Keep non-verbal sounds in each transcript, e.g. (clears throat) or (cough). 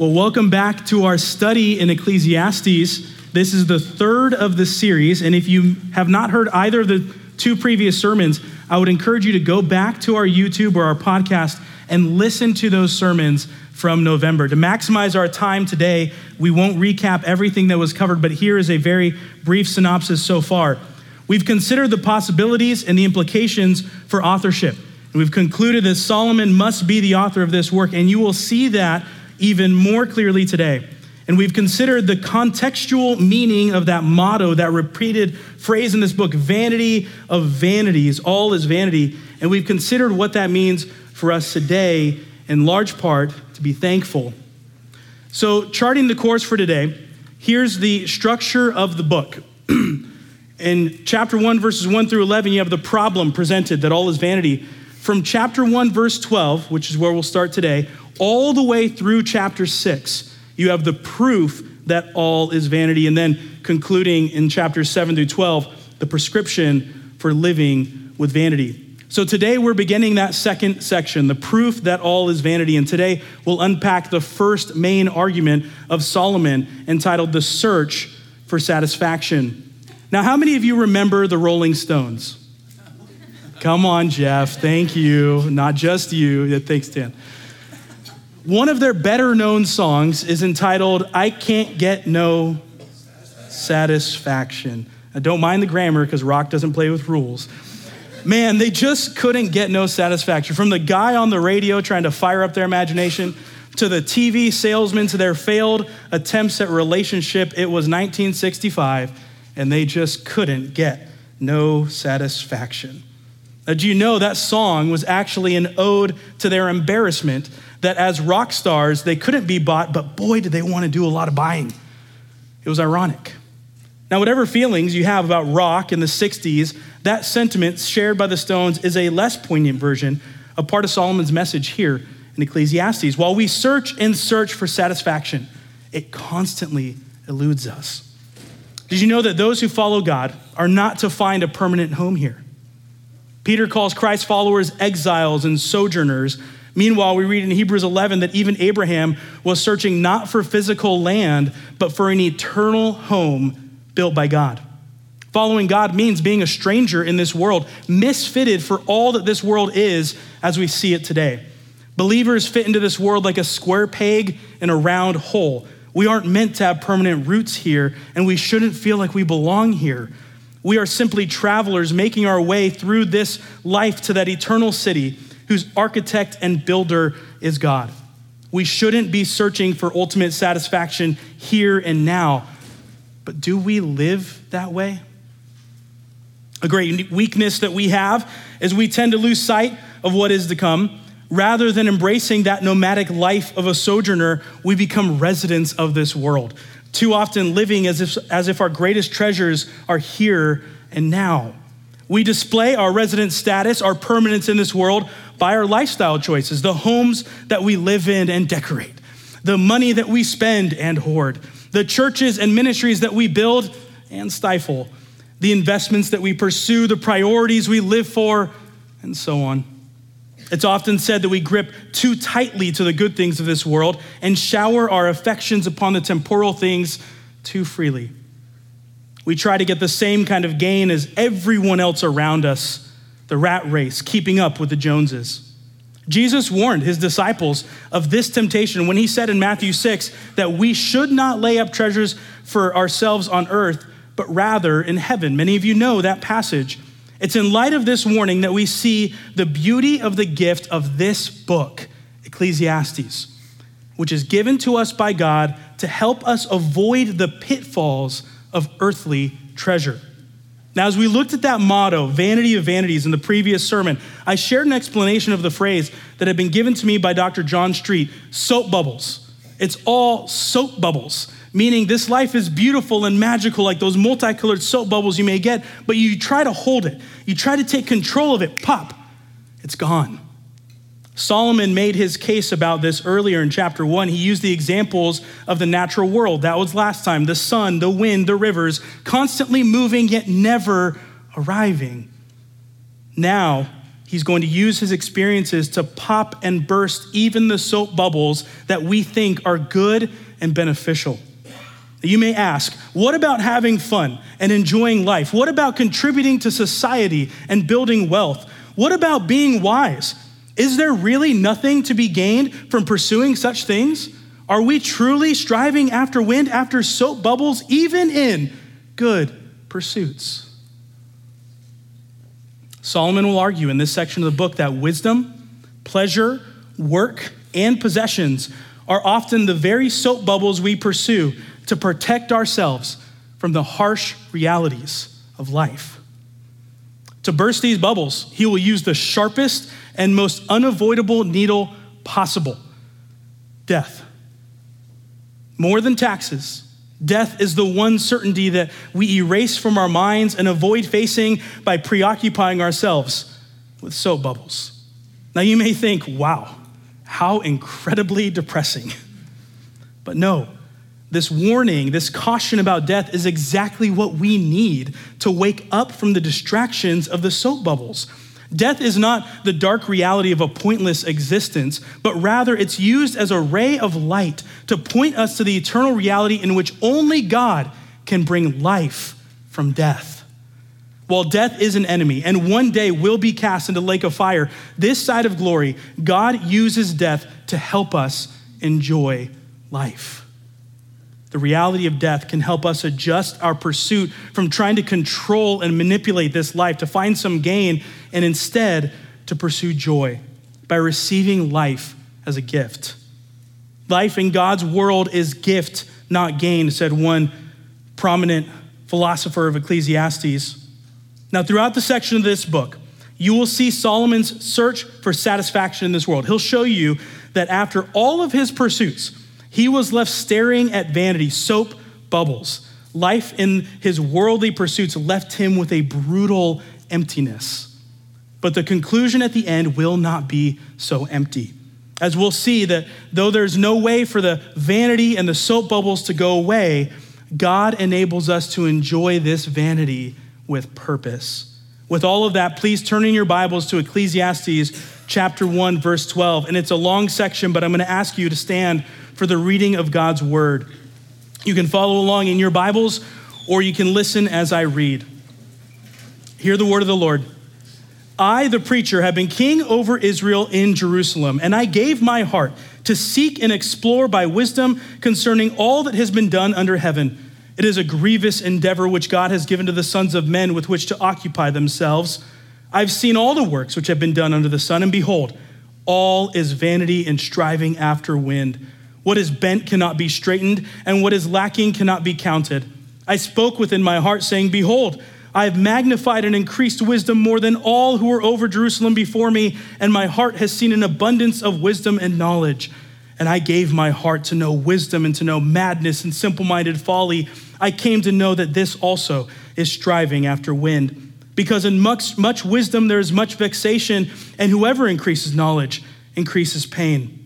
Well, welcome back to our study in Ecclesiastes. This is the third of the series, and if you have not heard either of the two previous sermons, I would encourage you to go back to our YouTube or our podcast and listen to those sermons from November. To maximize our time today, we won't recap everything that was covered, but here is a very brief synopsis so far. We've considered the possibilities and the implications for authorship. And we've concluded that Solomon must be the author of this work, and you will see that even more clearly today. And we've considered the contextual meaning of that motto, that repeated phrase in this book vanity of vanities, all is vanity. And we've considered what that means for us today, in large part, to be thankful. So, charting the course for today, here's the structure of the book. (clears throat) in chapter 1, verses 1 through 11, you have the problem presented that all is vanity. From chapter 1, verse 12, which is where we'll start today, all the way through chapter 6, you have the proof that all is vanity. And then concluding in chapters 7 through 12, the prescription for living with vanity. So today we're beginning that second section, the proof that all is vanity. And today we'll unpack the first main argument of Solomon entitled The Search for Satisfaction. Now, how many of you remember the Rolling Stones? Come on, Jeff. Thank you. Not just you. Thanks, Dan. One of their better known songs is entitled, I Can't Get No Satisfaction. I don't mind the grammar because rock doesn't play with rules. Man, they just couldn't get no satisfaction. From the guy on the radio trying to fire up their imagination to the TV salesman to their failed attempts at relationship, it was 1965 and they just couldn't get no satisfaction. Now, do you know that song was actually an ode to their embarrassment that as rock stars, they couldn't be bought, but boy, did they want to do a lot of buying. It was ironic. Now, whatever feelings you have about rock in the 60s, that sentiment shared by the Stones is a less poignant version of part of Solomon's message here in Ecclesiastes. While we search and search for satisfaction, it constantly eludes us. Did you know that those who follow God are not to find a permanent home here? Peter calls Christ's followers exiles and sojourners Meanwhile, we read in Hebrews 11 that even Abraham was searching not for physical land, but for an eternal home built by God. Following God means being a stranger in this world, misfitted for all that this world is as we see it today. Believers fit into this world like a square peg in a round hole. We aren't meant to have permanent roots here, and we shouldn't feel like we belong here. We are simply travelers making our way through this life to that eternal city whose architect and builder is God. We shouldn't be searching for ultimate satisfaction here and now, but do we live that way? A great weakness that we have is we tend to lose sight of what is to come. Rather than embracing that nomadic life of a sojourner, we become residents of this world. Too often living as if, as if our greatest treasures are here and now. We display our resident status, our permanence in this world by our lifestyle choices, the homes that we live in and decorate, the money that we spend and hoard, the churches and ministries that we build and stifle, the investments that we pursue, the priorities we live for, and so on. It's often said that we grip too tightly to the good things of this world and shower our affections upon the temporal things too freely. We try to get the same kind of gain as everyone else around us, the rat race, keeping up with the Joneses. Jesus warned his disciples of this temptation when he said in Matthew 6 that we should not lay up treasures for ourselves on earth, but rather in heaven. Many of you know that passage. It's in light of this warning that we see the beauty of the gift of this book, Ecclesiastes, which is given to us by God to help us avoid the pitfalls of earthly treasure. Now, as we looked at that motto, vanity of vanities, in the previous sermon, I shared an explanation of the phrase that had been given to me by Dr. John Street soap bubbles. It's all soap bubbles, meaning this life is beautiful and magical, like those multicolored soap bubbles you may get, but you try to hold it, you try to take control of it, pop, it's gone. Solomon made his case about this earlier in chapter one. He used the examples of the natural world. That was last time the sun, the wind, the rivers, constantly moving yet never arriving. Now, He's going to use his experiences to pop and burst even the soap bubbles that we think are good and beneficial. You may ask, what about having fun and enjoying life? What about contributing to society and building wealth? What about being wise? Is there really nothing to be gained from pursuing such things? Are we truly striving after wind, after soap bubbles, even in good pursuits? Solomon will argue in this section of the book that wisdom, pleasure, work, and possessions are often the very soap bubbles we pursue to protect ourselves from the harsh realities of life. To burst these bubbles, he will use the sharpest and most unavoidable needle possible death. More than taxes, Death is the one certainty that we erase from our minds and avoid facing by preoccupying ourselves with soap bubbles. Now, you may think, wow, how incredibly depressing. But no, this warning, this caution about death is exactly what we need to wake up from the distractions of the soap bubbles. Death is not the dark reality of a pointless existence, but rather it's used as a ray of light to point us to the eternal reality in which only God can bring life from death. While death is an enemy and one day will be cast into the lake of fire, this side of glory, God uses death to help us enjoy life. The reality of death can help us adjust our pursuit from trying to control and manipulate this life to find some gain and instead to pursue joy by receiving life as a gift. Life in God's world is gift, not gain, said one prominent philosopher of Ecclesiastes. Now, throughout the section of this book, you will see Solomon's search for satisfaction in this world. He'll show you that after all of his pursuits, he was left staring at vanity, soap bubbles. Life in his worldly pursuits left him with a brutal emptiness. But the conclusion at the end will not be so empty. As we'll see, that though there's no way for the vanity and the soap bubbles to go away, God enables us to enjoy this vanity with purpose. With all of that, please turn in your Bibles to Ecclesiastes chapter 1, verse 12. And it's a long section, but I'm going to ask you to stand for the reading of God's word. You can follow along in your Bibles or you can listen as I read. Hear the word of the Lord. I, the preacher, have been king over Israel in Jerusalem, and I gave my heart to seek and explore by wisdom concerning all that has been done under heaven. It is a grievous endeavor which God has given to the sons of men with which to occupy themselves. I've seen all the works which have been done under the sun, and behold, all is vanity and striving after wind. What is bent cannot be straightened, and what is lacking cannot be counted. I spoke within my heart, saying, Behold, I have magnified and increased wisdom more than all who were over Jerusalem before me, and my heart has seen an abundance of wisdom and knowledge. And I gave my heart to know wisdom and to know madness and simple minded folly. I came to know that this also is striving after wind. Because in much, much wisdom there is much vexation, and whoever increases knowledge increases pain.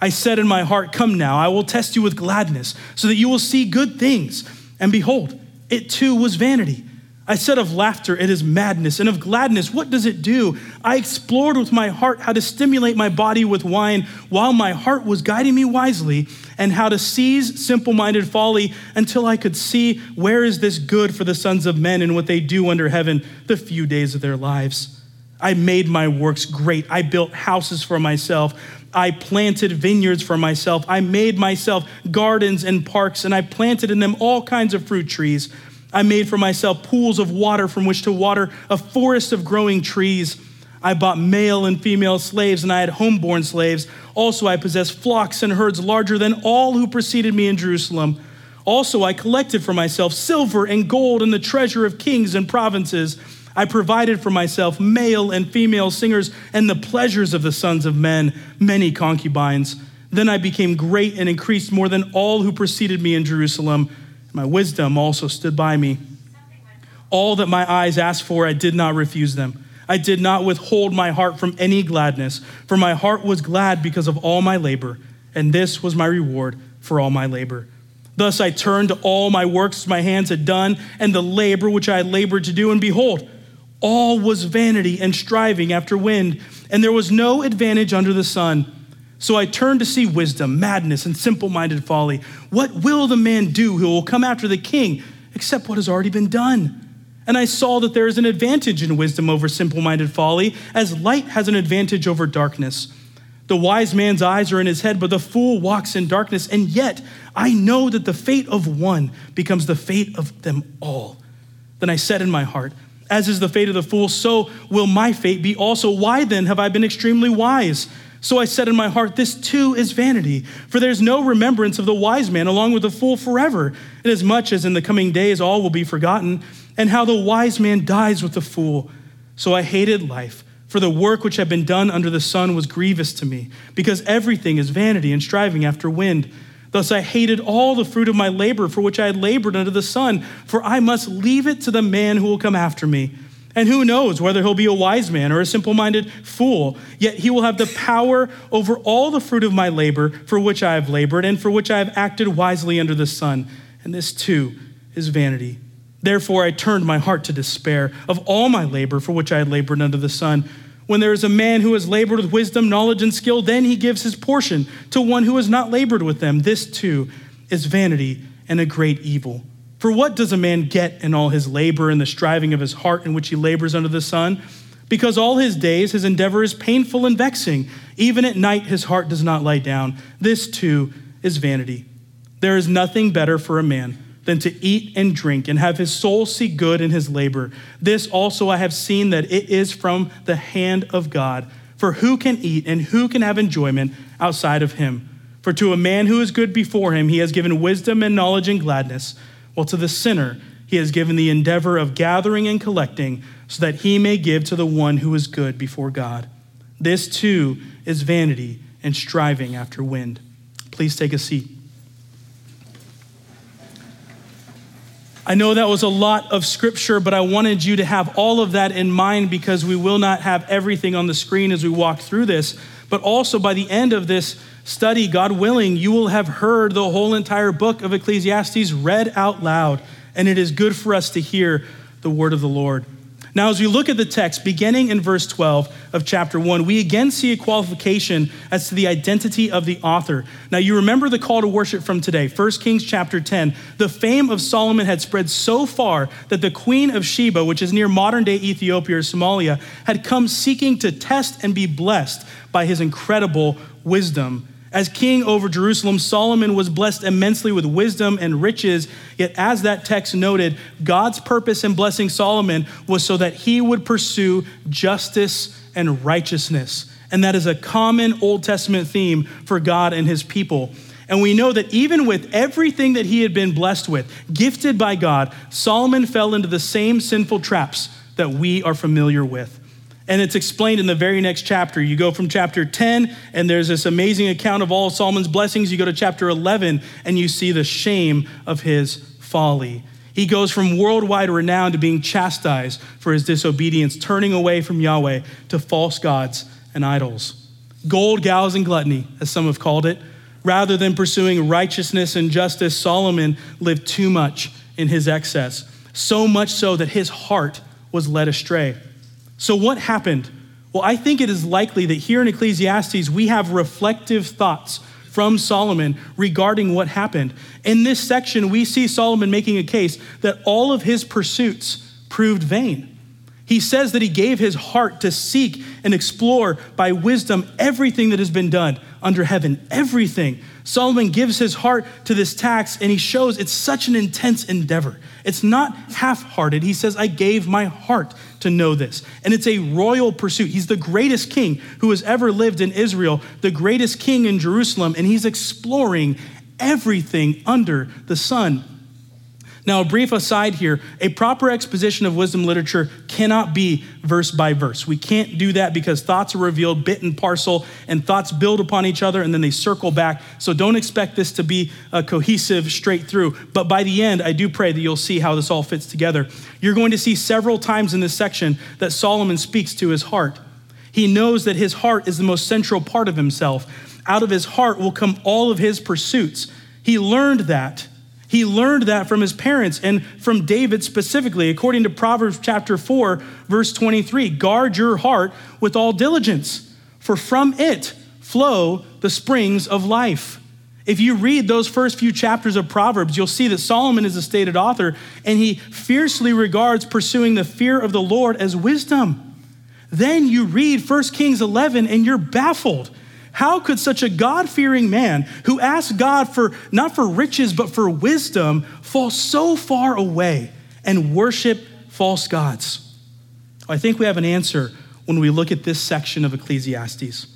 I said in my heart, Come now, I will test you with gladness, so that you will see good things. And behold, it too was vanity. I said of laughter, it is madness, and of gladness, what does it do? I explored with my heart how to stimulate my body with wine while my heart was guiding me wisely, and how to seize simple minded folly until I could see where is this good for the sons of men and what they do under heaven the few days of their lives. I made my works great. I built houses for myself. I planted vineyards for myself. I made myself gardens and parks, and I planted in them all kinds of fruit trees. I made for myself pools of water from which to water a forest of growing trees. I bought male and female slaves, and I had homeborn slaves. Also, I possessed flocks and herds larger than all who preceded me in Jerusalem. Also, I collected for myself silver and gold and the treasure of kings and provinces. I provided for myself male and female singers and the pleasures of the sons of men, many concubines. Then I became great and increased more than all who preceded me in Jerusalem. My wisdom also stood by me. All that my eyes asked for, I did not refuse them. I did not withhold my heart from any gladness, for my heart was glad because of all my labor, and this was my reward for all my labor. Thus I turned to all my works my hands had done, and the labor which I had labored to do, and behold, All was vanity and striving after wind, and there was no advantage under the sun. So I turned to see wisdom, madness, and simple minded folly. What will the man do who will come after the king except what has already been done? And I saw that there is an advantage in wisdom over simple minded folly, as light has an advantage over darkness. The wise man's eyes are in his head, but the fool walks in darkness. And yet I know that the fate of one becomes the fate of them all. Then I said in my heart, As is the fate of the fool, so will my fate be also. Why then have I been extremely wise? So I said in my heart, This too is vanity, for there's no remembrance of the wise man along with the fool forever, inasmuch as in the coming days all will be forgotten, and how the wise man dies with the fool. So I hated life, for the work which had been done under the sun was grievous to me, because everything is vanity and striving after wind. Thus I hated all the fruit of my labor for which I had labored under the sun, for I must leave it to the man who will come after me. And who knows whether he'll be a wise man or a simple minded fool, yet he will have the power over all the fruit of my labor for which I have labored and for which I have acted wisely under the sun. And this too is vanity. Therefore I turned my heart to despair of all my labor for which I had labored under the sun. When there is a man who has labored with wisdom, knowledge, and skill, then he gives his portion to one who has not labored with them. This too is vanity and a great evil. For what does a man get in all his labor and the striving of his heart in which he labors under the sun? Because all his days his endeavor is painful and vexing. Even at night his heart does not lie down. This too is vanity. There is nothing better for a man than to eat and drink and have his soul see good in his labor. This also I have seen that it is from the hand of God. For who can eat and who can have enjoyment outside of him? For to a man who is good before him, he has given wisdom and knowledge and gladness. While to the sinner, he has given the endeavor of gathering and collecting so that he may give to the one who is good before God. This too is vanity and striving after wind. Please take a seat. I know that was a lot of scripture, but I wanted you to have all of that in mind because we will not have everything on the screen as we walk through this. But also, by the end of this study, God willing, you will have heard the whole entire book of Ecclesiastes read out loud. And it is good for us to hear the word of the Lord. Now, as we look at the text, beginning in verse 12 of chapter 1, we again see a qualification as to the identity of the author. Now, you remember the call to worship from today, 1 Kings chapter 10. The fame of Solomon had spread so far that the queen of Sheba, which is near modern day Ethiopia or Somalia, had come seeking to test and be blessed by his incredible wisdom as king over Jerusalem, Solomon was blessed immensely with wisdom and riches. Yet, as that text noted, God's purpose in blessing Solomon was so that he would pursue justice and righteousness. And that is a common Old Testament theme for God and his people. And we know that even with everything that he had been blessed with, gifted by God, Solomon fell into the same sinful traps that we are familiar with. And it's explained in the very next chapter. You go from chapter 10, and there's this amazing account of all Solomon's blessings. You go to chapter 11, and you see the shame of his folly. He goes from worldwide renown to being chastised for his disobedience, turning away from Yahweh to false gods and idols. Gold, gals, and gluttony, as some have called it. Rather than pursuing righteousness and justice, Solomon lived too much in his excess, so much so that his heart was led astray. So, what happened? Well, I think it is likely that here in Ecclesiastes, we have reflective thoughts from Solomon regarding what happened. In this section, we see Solomon making a case that all of his pursuits proved vain. He says that he gave his heart to seek and explore by wisdom everything that has been done under heaven, everything. Solomon gives his heart to this tax and he shows it's such an intense endeavor. It's not half hearted. He says, I gave my heart to know this. And it's a royal pursuit. He's the greatest king who has ever lived in Israel, the greatest king in Jerusalem, and he's exploring everything under the sun. Now, a brief aside here a proper exposition of wisdom literature cannot be verse by verse. We can't do that because thoughts are revealed bit and parcel, and thoughts build upon each other and then they circle back. So don't expect this to be a cohesive straight through. But by the end, I do pray that you'll see how this all fits together. You're going to see several times in this section that Solomon speaks to his heart. He knows that his heart is the most central part of himself. Out of his heart will come all of his pursuits. He learned that He learned that from his parents and from David specifically, according to Proverbs chapter 4, verse 23. Guard your heart with all diligence, for from it flow the springs of life. If you read those first few chapters of Proverbs, you'll see that Solomon is a stated author and he fiercely regards pursuing the fear of the Lord as wisdom. Then you read 1 Kings 11 and you're baffled. How could such a God fearing man who asked God for not for riches but for wisdom fall so far away and worship false gods? I think we have an answer when we look at this section of Ecclesiastes.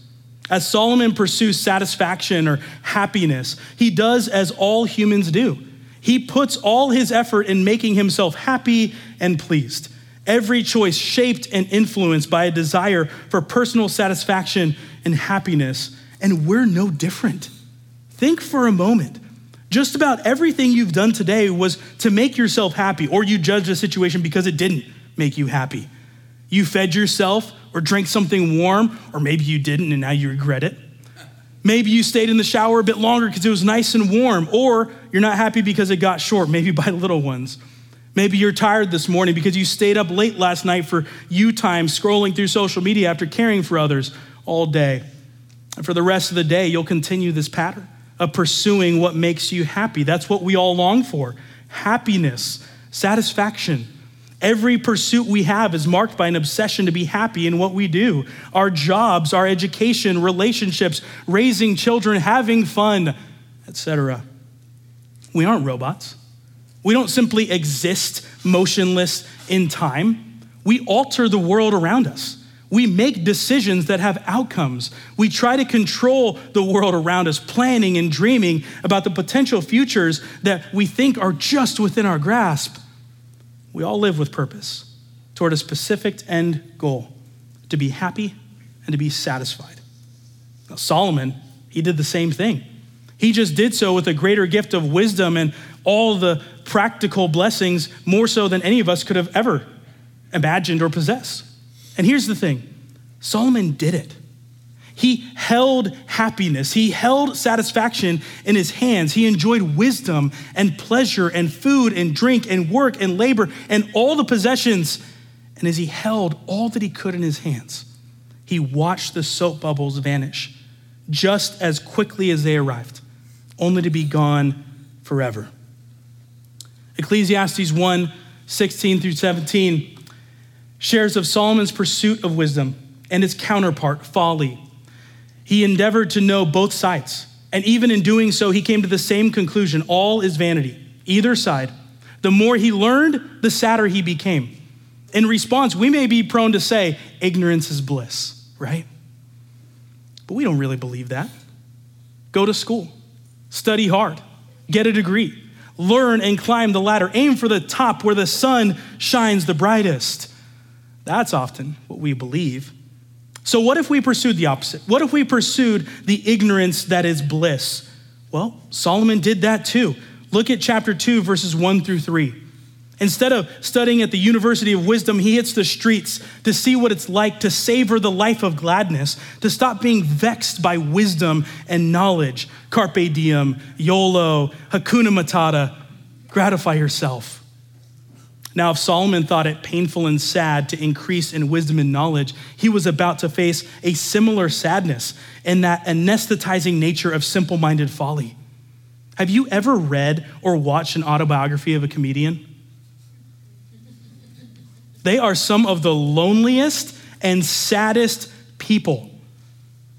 As Solomon pursues satisfaction or happiness, he does as all humans do. He puts all his effort in making himself happy and pleased. Every choice shaped and influenced by a desire for personal satisfaction and happiness, and we're no different. Think for a moment. Just about everything you've done today was to make yourself happy, or you judged a situation because it didn't make you happy. You fed yourself, or drank something warm, or maybe you didn't and now you regret it. Maybe you stayed in the shower a bit longer because it was nice and warm, or you're not happy because it got short, maybe (laughs) by little ones. Maybe you're tired this morning because you stayed up late last night for you time scrolling through social media after caring for others all day. And for the rest of the day, you'll continue this pattern of pursuing what makes you happy. That's what we all long for happiness, satisfaction. Every pursuit we have is marked by an obsession to be happy in what we do. Our jobs, our education, relationships, raising children, having fun, etc. We aren't robots. We don't simply exist motionless in time. We alter the world around us. We make decisions that have outcomes. We try to control the world around us, planning and dreaming about the potential futures that we think are just within our grasp. We all live with purpose toward a specific end goal to be happy and to be satisfied. Now, Solomon, he did the same thing. He just did so with a greater gift of wisdom and all the practical blessings, more so than any of us could have ever imagined or possessed. And here's the thing Solomon did it. He held happiness, he held satisfaction in his hands. He enjoyed wisdom and pleasure and food and drink and work and labor and all the possessions. And as he held all that he could in his hands, he watched the soap bubbles vanish just as quickly as they arrived, only to be gone forever. Ecclesiastes 1 16 through 17 shares of Solomon's pursuit of wisdom and its counterpart, folly. He endeavored to know both sides, and even in doing so, he came to the same conclusion all is vanity, either side. The more he learned, the sadder he became. In response, we may be prone to say, ignorance is bliss, right? But we don't really believe that. Go to school, study hard, get a degree, learn and climb the ladder, aim for the top where the sun shines the brightest. That's often what we believe. So, what if we pursued the opposite? What if we pursued the ignorance that is bliss? Well, Solomon did that too. Look at chapter 2, verses 1 through 3. Instead of studying at the University of Wisdom, he hits the streets to see what it's like to savor the life of gladness, to stop being vexed by wisdom and knowledge. Carpe diem, YOLO, Hakuna Matata, gratify yourself. Now, if Solomon thought it painful and sad to increase in wisdom and knowledge, he was about to face a similar sadness in that anesthetizing nature of simple minded folly. Have you ever read or watched an autobiography of a comedian? They are some of the loneliest and saddest people.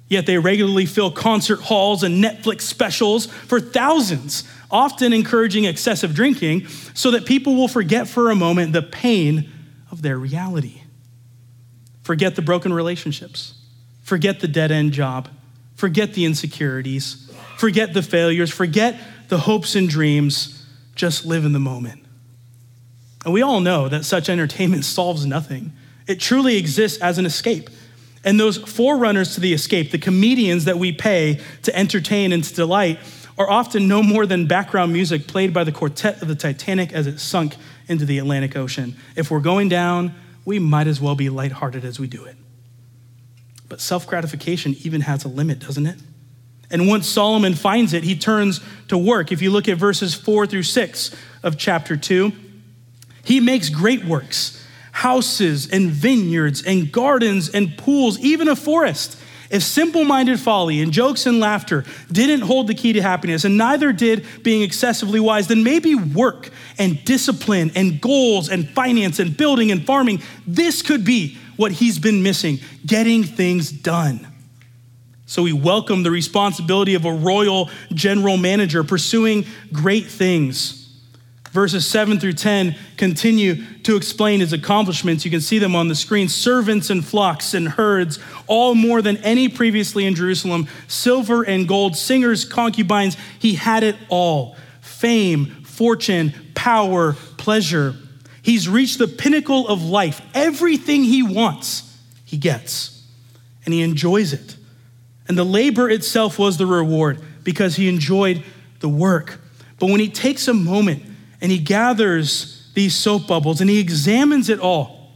Yet they regularly fill concert halls and Netflix specials for thousands often encouraging excessive drinking so that people will forget for a moment the pain of their reality. Forget the broken relationships, forget the dead end job, forget the insecurities, forget the failures, forget the hopes and dreams. Just live in the moment. And we all know that such entertainment solves nothing. It truly exists as an escape. And those forerunners to the escape, the comedians that we pay to entertain and to delight, are often no more than background music played by the quartet of the Titanic as it sunk into the Atlantic Ocean. If we're going down, we might as well be lighthearted as we do it. But self gratification even has a limit, doesn't it? And once Solomon finds it, he turns to work. If you look at verses four through six of chapter two, he makes great works houses and vineyards and gardens and pools, even a forest. If simple minded folly and jokes and laughter didn't hold the key to happiness, and neither did being excessively wise, then maybe work and discipline and goals and finance and building and farming, this could be what he's been missing getting things done. So we welcome the responsibility of a royal general manager pursuing great things. Verses 7 through 10 continue to explain his accomplishments. You can see them on the screen servants and flocks and herds, all more than any previously in Jerusalem, silver and gold, singers, concubines. He had it all fame, fortune, power, pleasure. He's reached the pinnacle of life. Everything he wants, he gets, and he enjoys it. And the labor itself was the reward because he enjoyed the work. But when he takes a moment and he gathers these soap bubbles and he examines it all,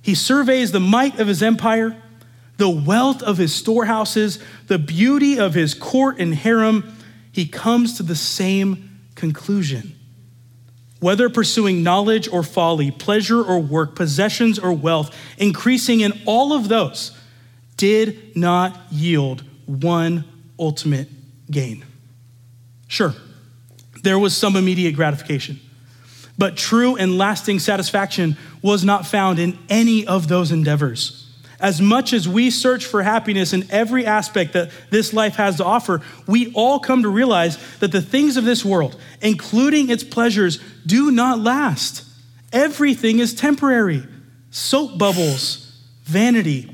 he surveys the might of his empire, the wealth of his storehouses, the beauty of his court and harem. He comes to the same conclusion. Whether pursuing knowledge or folly, pleasure or work, possessions or wealth, increasing in all of those, did not yield one ultimate gain. Sure, there was some immediate gratification, but true and lasting satisfaction was not found in any of those endeavors. As much as we search for happiness in every aspect that this life has to offer, we all come to realize that the things of this world, including its pleasures, do not last. Everything is temporary soap bubbles, vanity,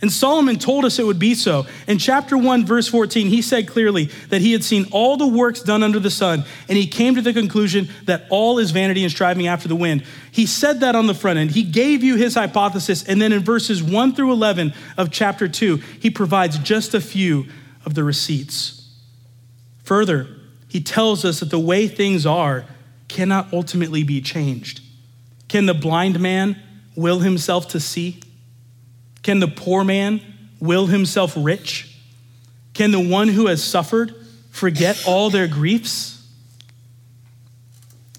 and Solomon told us it would be so. In chapter 1, verse 14, he said clearly that he had seen all the works done under the sun, and he came to the conclusion that all is vanity and striving after the wind. He said that on the front end. He gave you his hypothesis, and then in verses 1 through 11 of chapter 2, he provides just a few of the receipts. Further, he tells us that the way things are cannot ultimately be changed. Can the blind man will himself to see? Can the poor man will himself rich? Can the one who has suffered forget all their griefs?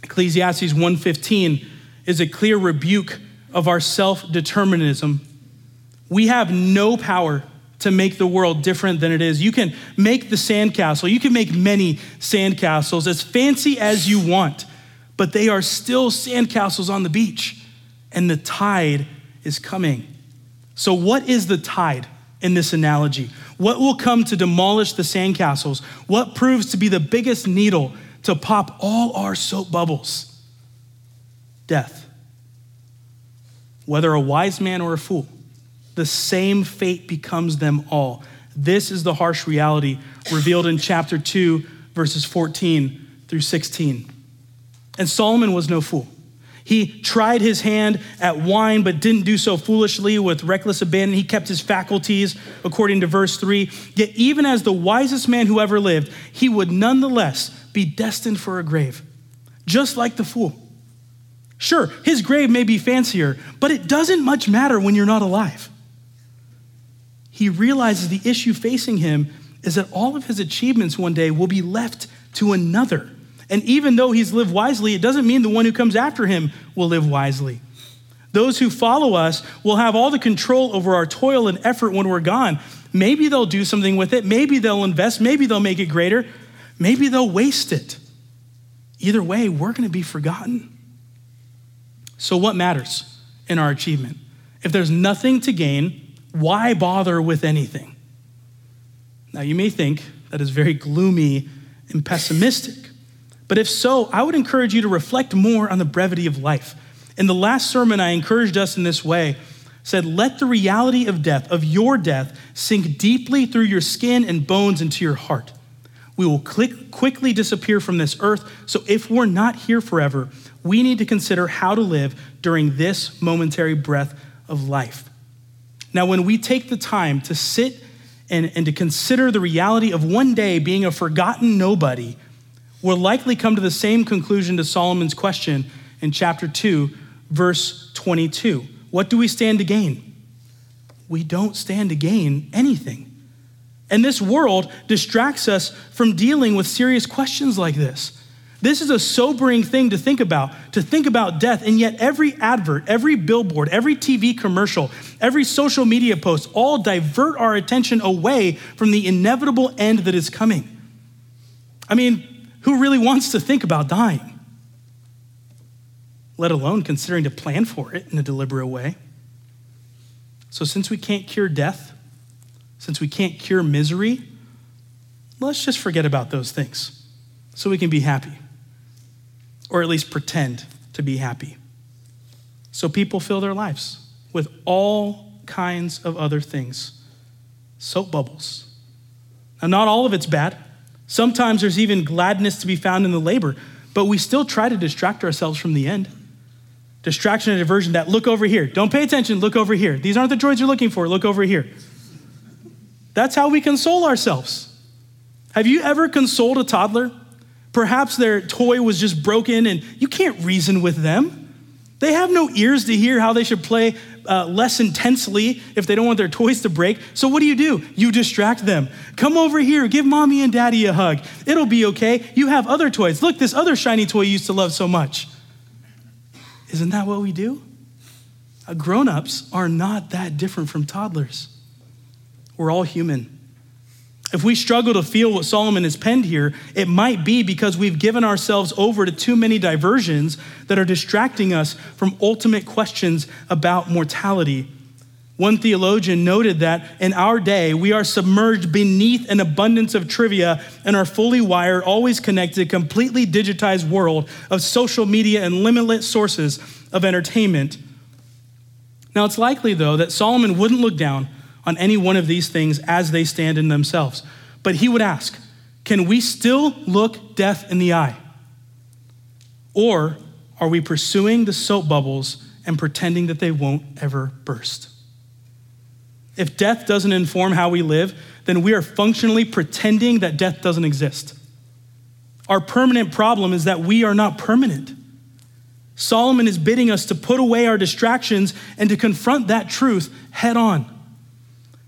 Ecclesiastes 1:15 is a clear rebuke of our self-determinism. We have no power to make the world different than it is. You can make the sandcastle. You can make many sandcastles as fancy as you want, but they are still sandcastles on the beach, and the tide is coming. So, what is the tide in this analogy? What will come to demolish the sandcastles? What proves to be the biggest needle to pop all our soap bubbles? Death. Whether a wise man or a fool, the same fate becomes them all. This is the harsh reality revealed in chapter 2, verses 14 through 16. And Solomon was no fool. He tried his hand at wine, but didn't do so foolishly with reckless abandon. He kept his faculties, according to verse 3. Yet, even as the wisest man who ever lived, he would nonetheless be destined for a grave, just like the fool. Sure, his grave may be fancier, but it doesn't much matter when you're not alive. He realizes the issue facing him is that all of his achievements one day will be left to another. And even though he's lived wisely, it doesn't mean the one who comes after him will live wisely. Those who follow us will have all the control over our toil and effort when we're gone. Maybe they'll do something with it. Maybe they'll invest. Maybe they'll make it greater. Maybe they'll waste it. Either way, we're going to be forgotten. So, what matters in our achievement? If there's nothing to gain, why bother with anything? Now, you may think that is very gloomy and pessimistic. But if so, I would encourage you to reflect more on the brevity of life. In the last sermon, I encouraged us in this way said, Let the reality of death, of your death, sink deeply through your skin and bones into your heart. We will click, quickly disappear from this earth, so if we're not here forever, we need to consider how to live during this momentary breath of life. Now, when we take the time to sit and, and to consider the reality of one day being a forgotten nobody, will likely come to the same conclusion to Solomon's question in chapter 2, verse 22. What do we stand to gain? We don't stand to gain anything. And this world distracts us from dealing with serious questions like this. This is a sobering thing to think about, to think about death. And yet, every advert, every billboard, every TV commercial, every social media post all divert our attention away from the inevitable end that is coming. I mean, who really wants to think about dying? Let alone considering to plan for it in a deliberate way. So, since we can't cure death, since we can't cure misery, let's just forget about those things so we can be happy, or at least pretend to be happy. So people fill their lives with all kinds of other things soap bubbles. Now, not all of it's bad. Sometimes there's even gladness to be found in the labor, but we still try to distract ourselves from the end. Distraction and diversion that look over here. Don't pay attention, look over here. These aren't the droids you're looking for, look over here. That's how we console ourselves. Have you ever consoled a toddler? Perhaps their toy was just broken and you can't reason with them. They have no ears to hear how they should play uh, less intensely if they don't want their toys to break. So, what do you do? You distract them. Come over here, give mommy and daddy a hug. It'll be okay. You have other toys. Look, this other shiny toy you used to love so much. Isn't that what we do? Uh, Grown ups are not that different from toddlers. We're all human. If we struggle to feel what Solomon has penned here, it might be because we've given ourselves over to too many diversions that are distracting us from ultimate questions about mortality. One theologian noted that in our day, we are submerged beneath an abundance of trivia and are fully wired, always connected, completely digitized world of social media and limitless sources of entertainment. Now, it's likely, though, that Solomon wouldn't look down on any one of these things as they stand in themselves. But he would ask, can we still look death in the eye? Or are we pursuing the soap bubbles and pretending that they won't ever burst? If death doesn't inform how we live, then we are functionally pretending that death doesn't exist. Our permanent problem is that we are not permanent. Solomon is bidding us to put away our distractions and to confront that truth head on.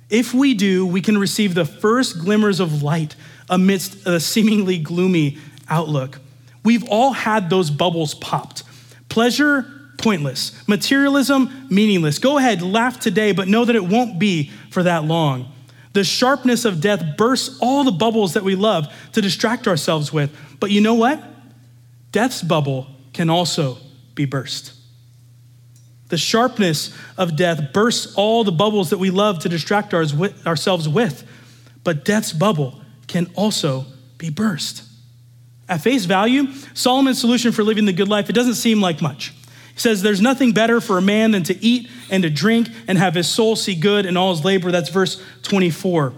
If we do, we can receive the first glimmers of light amidst a seemingly gloomy outlook. We've all had those bubbles popped. Pleasure, pointless. Materialism, meaningless. Go ahead, laugh today, but know that it won't be for that long. The sharpness of death bursts all the bubbles that we love to distract ourselves with. But you know what? Death's bubble can also be burst. The sharpness of death bursts all the bubbles that we love to distract ourselves with. But death's bubble can also be burst. At face value, Solomon's solution for living the good life, it doesn't seem like much. He says, There's nothing better for a man than to eat and to drink and have his soul see good in all his labor. That's verse 24.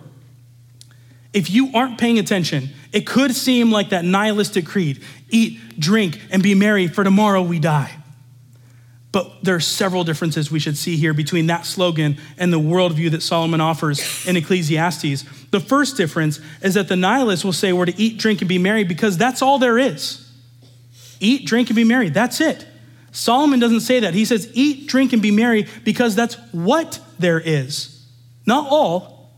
If you aren't paying attention, it could seem like that nihilistic creed eat, drink, and be merry, for tomorrow we die. But there are several differences we should see here between that slogan and the worldview that Solomon offers in Ecclesiastes. The first difference is that the nihilists will say we're to eat, drink, and be merry because that's all there is. Eat, drink, and be merry. That's it. Solomon doesn't say that. He says, eat, drink, and be merry because that's what there is. Not all.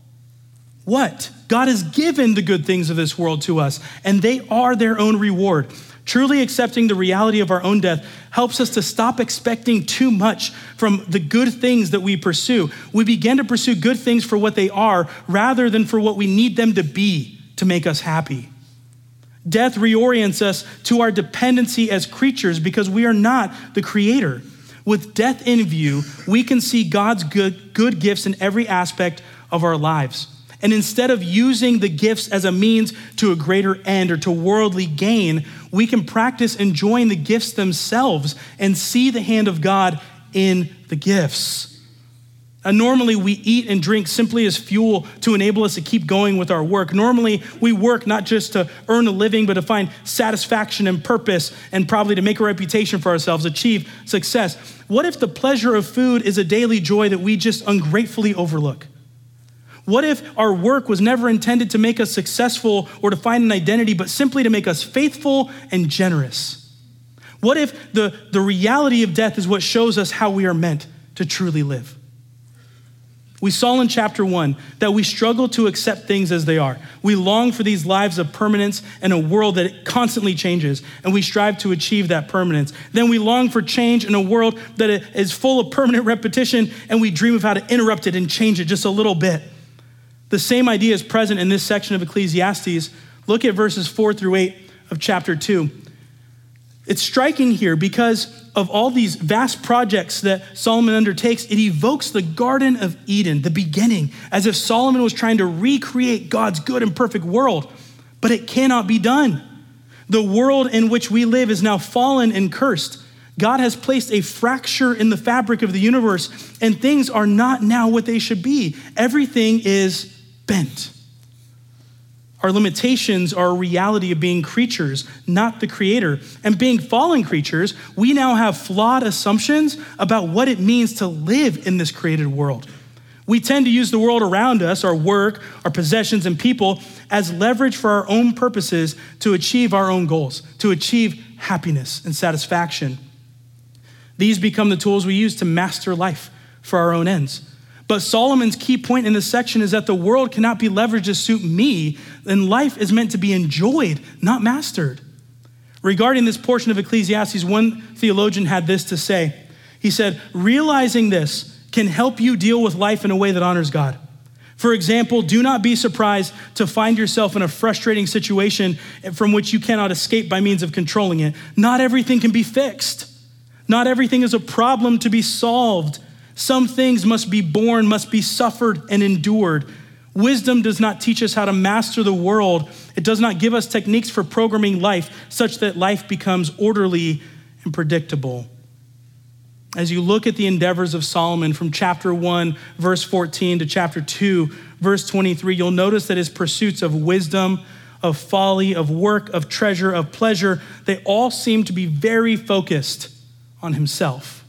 What? God has given the good things of this world to us, and they are their own reward. Truly accepting the reality of our own death helps us to stop expecting too much from the good things that we pursue. We begin to pursue good things for what they are rather than for what we need them to be to make us happy. Death reorients us to our dependency as creatures because we are not the creator. With death in view, we can see God's good, good gifts in every aspect of our lives. And instead of using the gifts as a means to a greater end or to worldly gain, we can practice enjoying the gifts themselves and see the hand of God in the gifts. And normally, we eat and drink simply as fuel to enable us to keep going with our work. Normally, we work not just to earn a living, but to find satisfaction and purpose and probably to make a reputation for ourselves, achieve success. What if the pleasure of food is a daily joy that we just ungratefully overlook? What if our work was never intended to make us successful or to find an identity, but simply to make us faithful and generous? What if the, the reality of death is what shows us how we are meant to truly live? We saw in chapter one that we struggle to accept things as they are. We long for these lives of permanence and a world that constantly changes, and we strive to achieve that permanence. Then we long for change in a world that is full of permanent repetition, and we dream of how to interrupt it and change it just a little bit. The same idea is present in this section of Ecclesiastes. Look at verses four through eight of chapter two. It's striking here because of all these vast projects that Solomon undertakes, it evokes the Garden of Eden, the beginning, as if Solomon was trying to recreate God's good and perfect world. But it cannot be done. The world in which we live is now fallen and cursed. God has placed a fracture in the fabric of the universe, and things are not now what they should be. Everything is bent. Our limitations are a reality of being creatures, not the creator. And being fallen creatures, we now have flawed assumptions about what it means to live in this created world. We tend to use the world around us, our work, our possessions, and people, as leverage for our own purposes to achieve our own goals, to achieve happiness and satisfaction. These become the tools we use to master life for our own ends. But Solomon's key point in this section is that the world cannot be leveraged to suit me, and life is meant to be enjoyed, not mastered. Regarding this portion of Ecclesiastes, one theologian had this to say. He said, Realizing this can help you deal with life in a way that honors God. For example, do not be surprised to find yourself in a frustrating situation from which you cannot escape by means of controlling it. Not everything can be fixed, not everything is a problem to be solved. Some things must be borne, must be suffered and endured. Wisdom does not teach us how to master the world. It does not give us techniques for programming life such that life becomes orderly and predictable. As you look at the endeavors of Solomon from chapter 1, verse 14, to chapter 2, verse 23, you'll notice that his pursuits of wisdom, of folly, of work, of treasure, of pleasure, they all seem to be very focused on himself.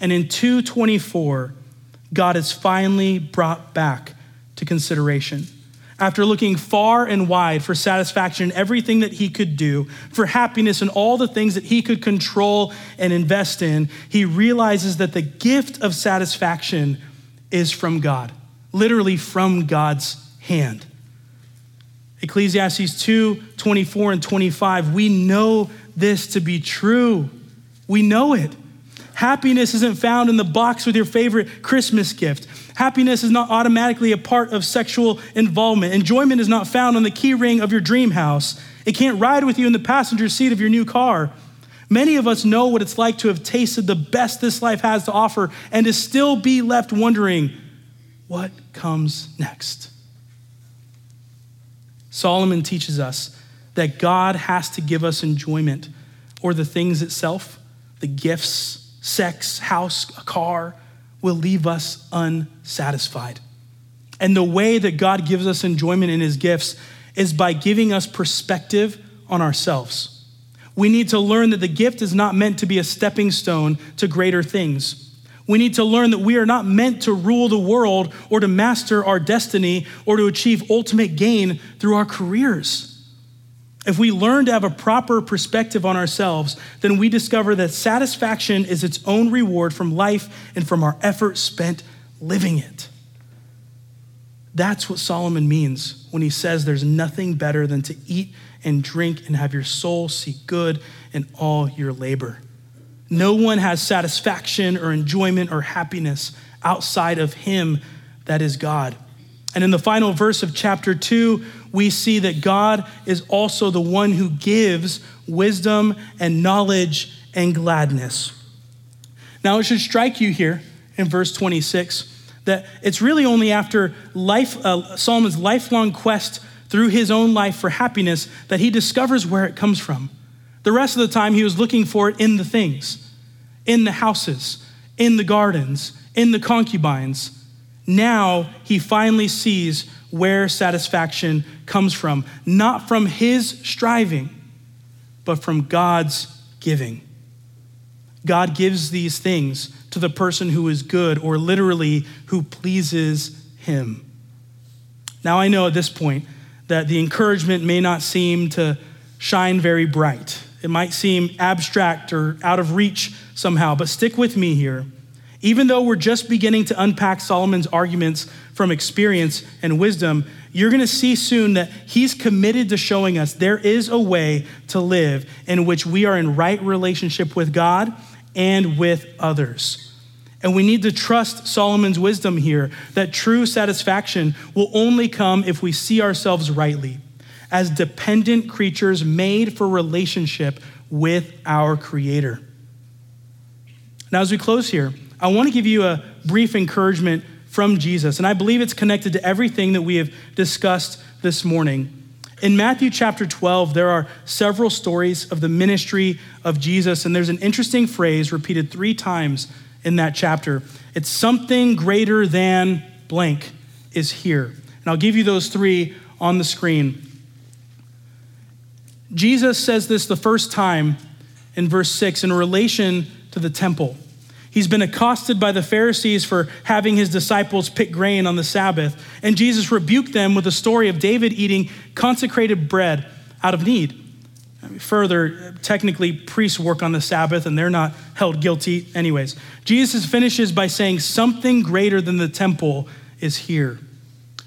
And in 224, God is finally brought back to consideration. After looking far and wide for satisfaction in everything that he could do, for happiness in all the things that he could control and invest in, he realizes that the gift of satisfaction is from God, literally from God's hand. Ecclesiastes 2 24 and 25, we know this to be true. We know it. Happiness isn't found in the box with your favorite Christmas gift. Happiness is not automatically a part of sexual involvement. Enjoyment is not found on the key ring of your dream house. It can't ride with you in the passenger seat of your new car. Many of us know what it's like to have tasted the best this life has to offer and to still be left wondering what comes next. Solomon teaches us that God has to give us enjoyment or the things itself, the gifts, sex, house, a car will leave us unsatisfied. And the way that God gives us enjoyment in his gifts is by giving us perspective on ourselves. We need to learn that the gift is not meant to be a stepping stone to greater things. We need to learn that we are not meant to rule the world or to master our destiny or to achieve ultimate gain through our careers. If we learn to have a proper perspective on ourselves, then we discover that satisfaction is its own reward from life and from our effort spent living it. That's what Solomon means when he says there's nothing better than to eat and drink and have your soul see good in all your labor. No one has satisfaction or enjoyment or happiness outside of him that is God. And in the final verse of chapter 2, we see that God is also the one who gives wisdom and knowledge and gladness. Now, it should strike you here in verse 26 that it's really only after life, uh, Solomon's lifelong quest through his own life for happiness that he discovers where it comes from. The rest of the time, he was looking for it in the things, in the houses, in the gardens, in the concubines. Now he finally sees where satisfaction comes from, not from his striving, but from God's giving. God gives these things to the person who is good, or literally, who pleases him. Now, I know at this point that the encouragement may not seem to shine very bright. It might seem abstract or out of reach somehow, but stick with me here. Even though we're just beginning to unpack Solomon's arguments from experience and wisdom, you're going to see soon that he's committed to showing us there is a way to live in which we are in right relationship with God and with others. And we need to trust Solomon's wisdom here that true satisfaction will only come if we see ourselves rightly as dependent creatures made for relationship with our Creator. Now, as we close here, I want to give you a brief encouragement from Jesus, and I believe it's connected to everything that we have discussed this morning. In Matthew chapter 12, there are several stories of the ministry of Jesus, and there's an interesting phrase repeated three times in that chapter. It's something greater than blank is here. And I'll give you those three on the screen. Jesus says this the first time in verse 6 in relation to the temple. He's been accosted by the Pharisees for having his disciples pick grain on the Sabbath, and Jesus rebuked them with a story of David eating consecrated bread out of need. Further, technically, priests work on the Sabbath and they're not held guilty, anyways. Jesus finishes by saying, Something greater than the temple is here.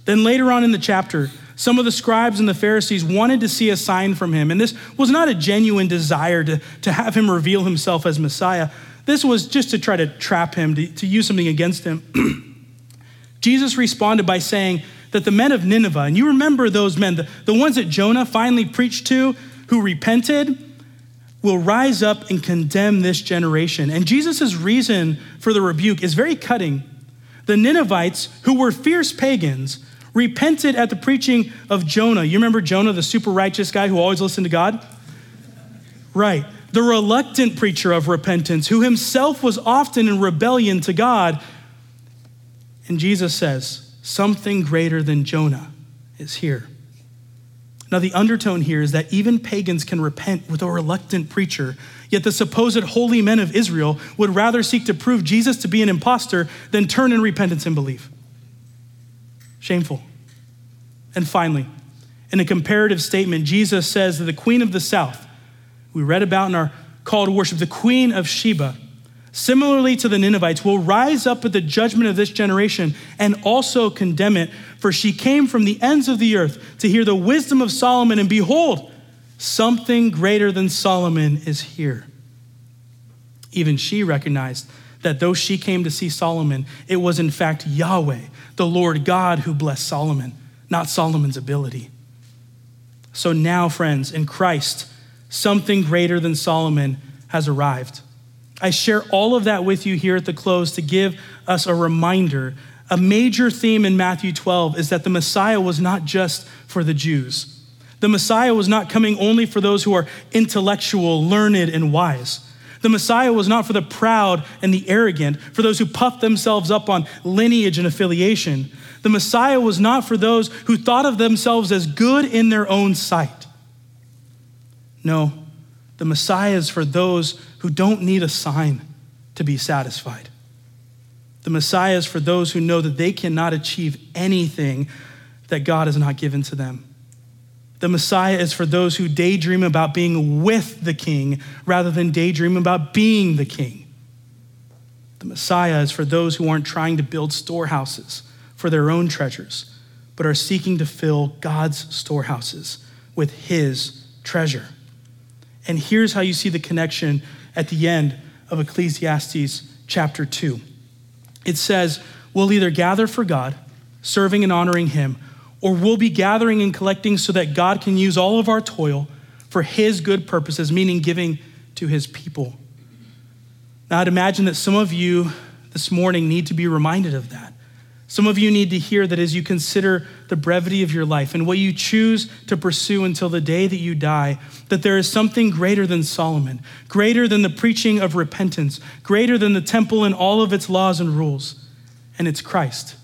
Then later on in the chapter, some of the scribes and the Pharisees wanted to see a sign from him, and this was not a genuine desire to, to have him reveal himself as Messiah. This was just to try to trap him, to, to use something against him. (clears throat) Jesus responded by saying that the men of Nineveh, and you remember those men, the, the ones that Jonah finally preached to, who repented will rise up and condemn this generation. And Jesus' reason for the rebuke is very cutting. The Ninevites, who were fierce pagans, repented at the preaching of Jonah. You remember Jonah, the super righteous guy who always listened to God? Right. The reluctant preacher of repentance, who himself was often in rebellion to God. And Jesus says, something greater than Jonah is here. Now, the undertone here is that even pagans can repent with a reluctant preacher, yet the supposed holy men of Israel would rather seek to prove Jesus to be an impostor than turn in repentance and believe. Shameful. And finally, in a comparative statement, Jesus says that the queen of the south, we read about in our call to worship, the queen of Sheba, similarly to the Ninevites, will rise up at the judgment of this generation and also condemn it. For she came from the ends of the earth to hear the wisdom of Solomon, and behold, something greater than Solomon is here. Even she recognized that though she came to see Solomon, it was in fact Yahweh, the Lord God, who blessed Solomon, not Solomon's ability. So now, friends, in Christ, something greater than Solomon has arrived. I share all of that with you here at the close to give us a reminder. A major theme in Matthew 12 is that the Messiah was not just for the Jews. The Messiah was not coming only for those who are intellectual, learned, and wise. The Messiah was not for the proud and the arrogant, for those who puff themselves up on lineage and affiliation. The Messiah was not for those who thought of themselves as good in their own sight. No, the Messiah is for those who don't need a sign to be satisfied. The Messiah is for those who know that they cannot achieve anything that God has not given to them. The Messiah is for those who daydream about being with the king rather than daydream about being the king. The Messiah is for those who aren't trying to build storehouses for their own treasures, but are seeking to fill God's storehouses with his treasure. And here's how you see the connection at the end of Ecclesiastes chapter 2. It says, We'll either gather for God, serving and honoring Him, or we'll be gathering and collecting so that God can use all of our toil for His good purposes, meaning giving to His people. Now, I'd imagine that some of you this morning need to be reminded of that. Some of you need to hear that as you consider the brevity of your life and what you choose to pursue until the day that you die, that there is something greater than Solomon, greater than the preaching of repentance, greater than the temple and all of its laws and rules. And it's Christ.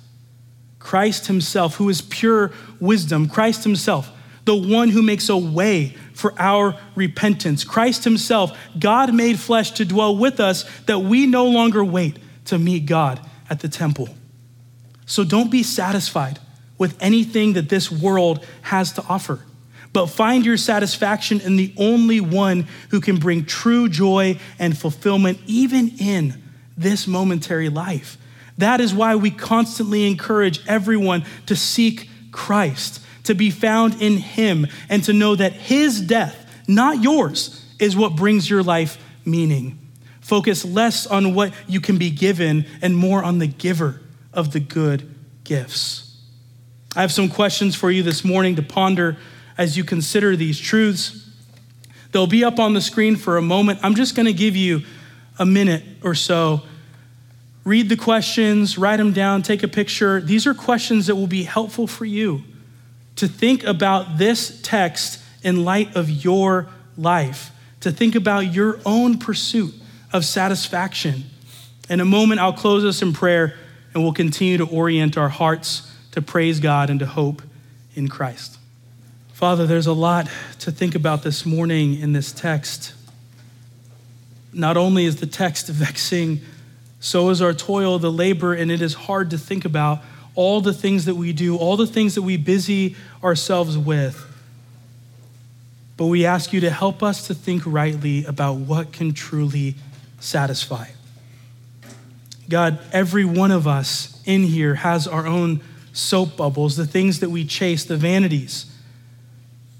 Christ Himself, who is pure wisdom, Christ Himself, the one who makes a way for our repentance. Christ Himself, God made flesh to dwell with us, that we no longer wait to meet God at the temple. So don't be satisfied with anything that this world has to offer, but find your satisfaction in the only one who can bring true joy and fulfillment, even in this momentary life. That is why we constantly encourage everyone to seek Christ, to be found in Him, and to know that His death, not yours, is what brings your life meaning. Focus less on what you can be given and more on the giver of the good gifts. I have some questions for you this morning to ponder as you consider these truths. They'll be up on the screen for a moment. I'm just going to give you a minute or so. Read the questions, write them down, take a picture. These are questions that will be helpful for you to think about this text in light of your life, to think about your own pursuit of satisfaction. In a moment, I'll close us in prayer and we'll continue to orient our hearts to praise God and to hope in Christ. Father, there's a lot to think about this morning in this text. Not only is the text (laughs) vexing, so is our toil, the labor, and it is hard to think about all the things that we do, all the things that we busy ourselves with. But we ask you to help us to think rightly about what can truly satisfy. God, every one of us in here has our own soap bubbles, the things that we chase, the vanities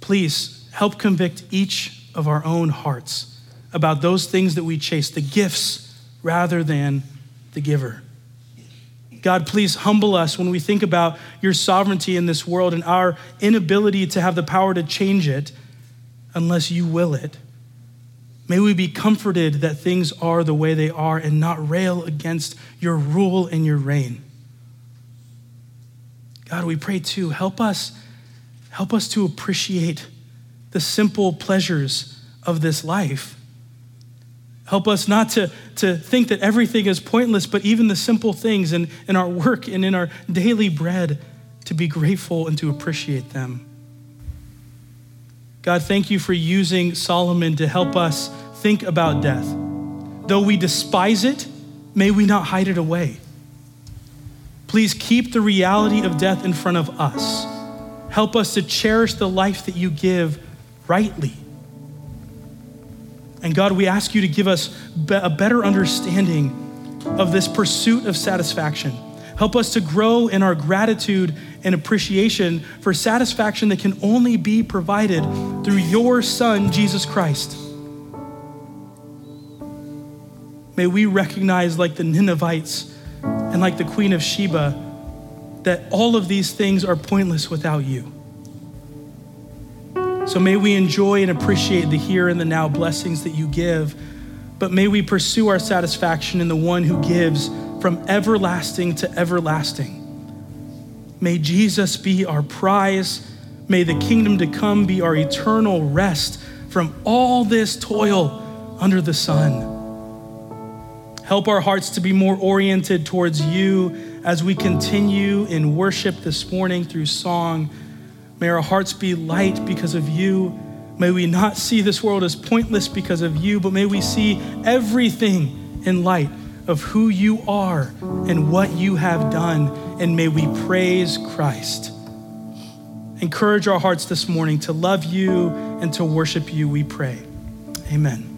Please help convict each of our own hearts about those things that we chase, the gifts rather than the giver. God, please humble us when we think about your sovereignty in this world and our inability to have the power to change it unless you will it. May we be comforted that things are the way they are and not rail against your rule and your reign. God, we pray too, help us Help us to appreciate the simple pleasures of this life. Help us not to, to think that everything is pointless, but even the simple things in, in our work and in our daily bread, to be grateful and to appreciate them. God, thank you for using Solomon to help us think about death. Though we despise it, may we not hide it away. Please keep the reality of death in front of us Help us to cherish the life that you give rightly. And God, we ask you to give us a better understanding of this pursuit of satisfaction. Help us to grow in our gratitude and appreciation for satisfaction that can only be provided through your Son, Jesus Christ. May we recognize, like the Ninevites and like the Queen of Sheba, that all of these things are pointless without you. So may we enjoy and appreciate the here and the now blessings that you give, but may we pursue our satisfaction in the one who gives from everlasting to everlasting. May Jesus be our prize. May the kingdom to come be our eternal rest from all this toil under the sun. Help our hearts to be more oriented towards you as we continue in worship this morning through song. May our hearts be light because of you. May we not see this world as pointless because of you, but may we see everything in light of who you are and what you have done. And may we praise Christ. Encourage our hearts this morning to love you and to worship you, we pray. Amen.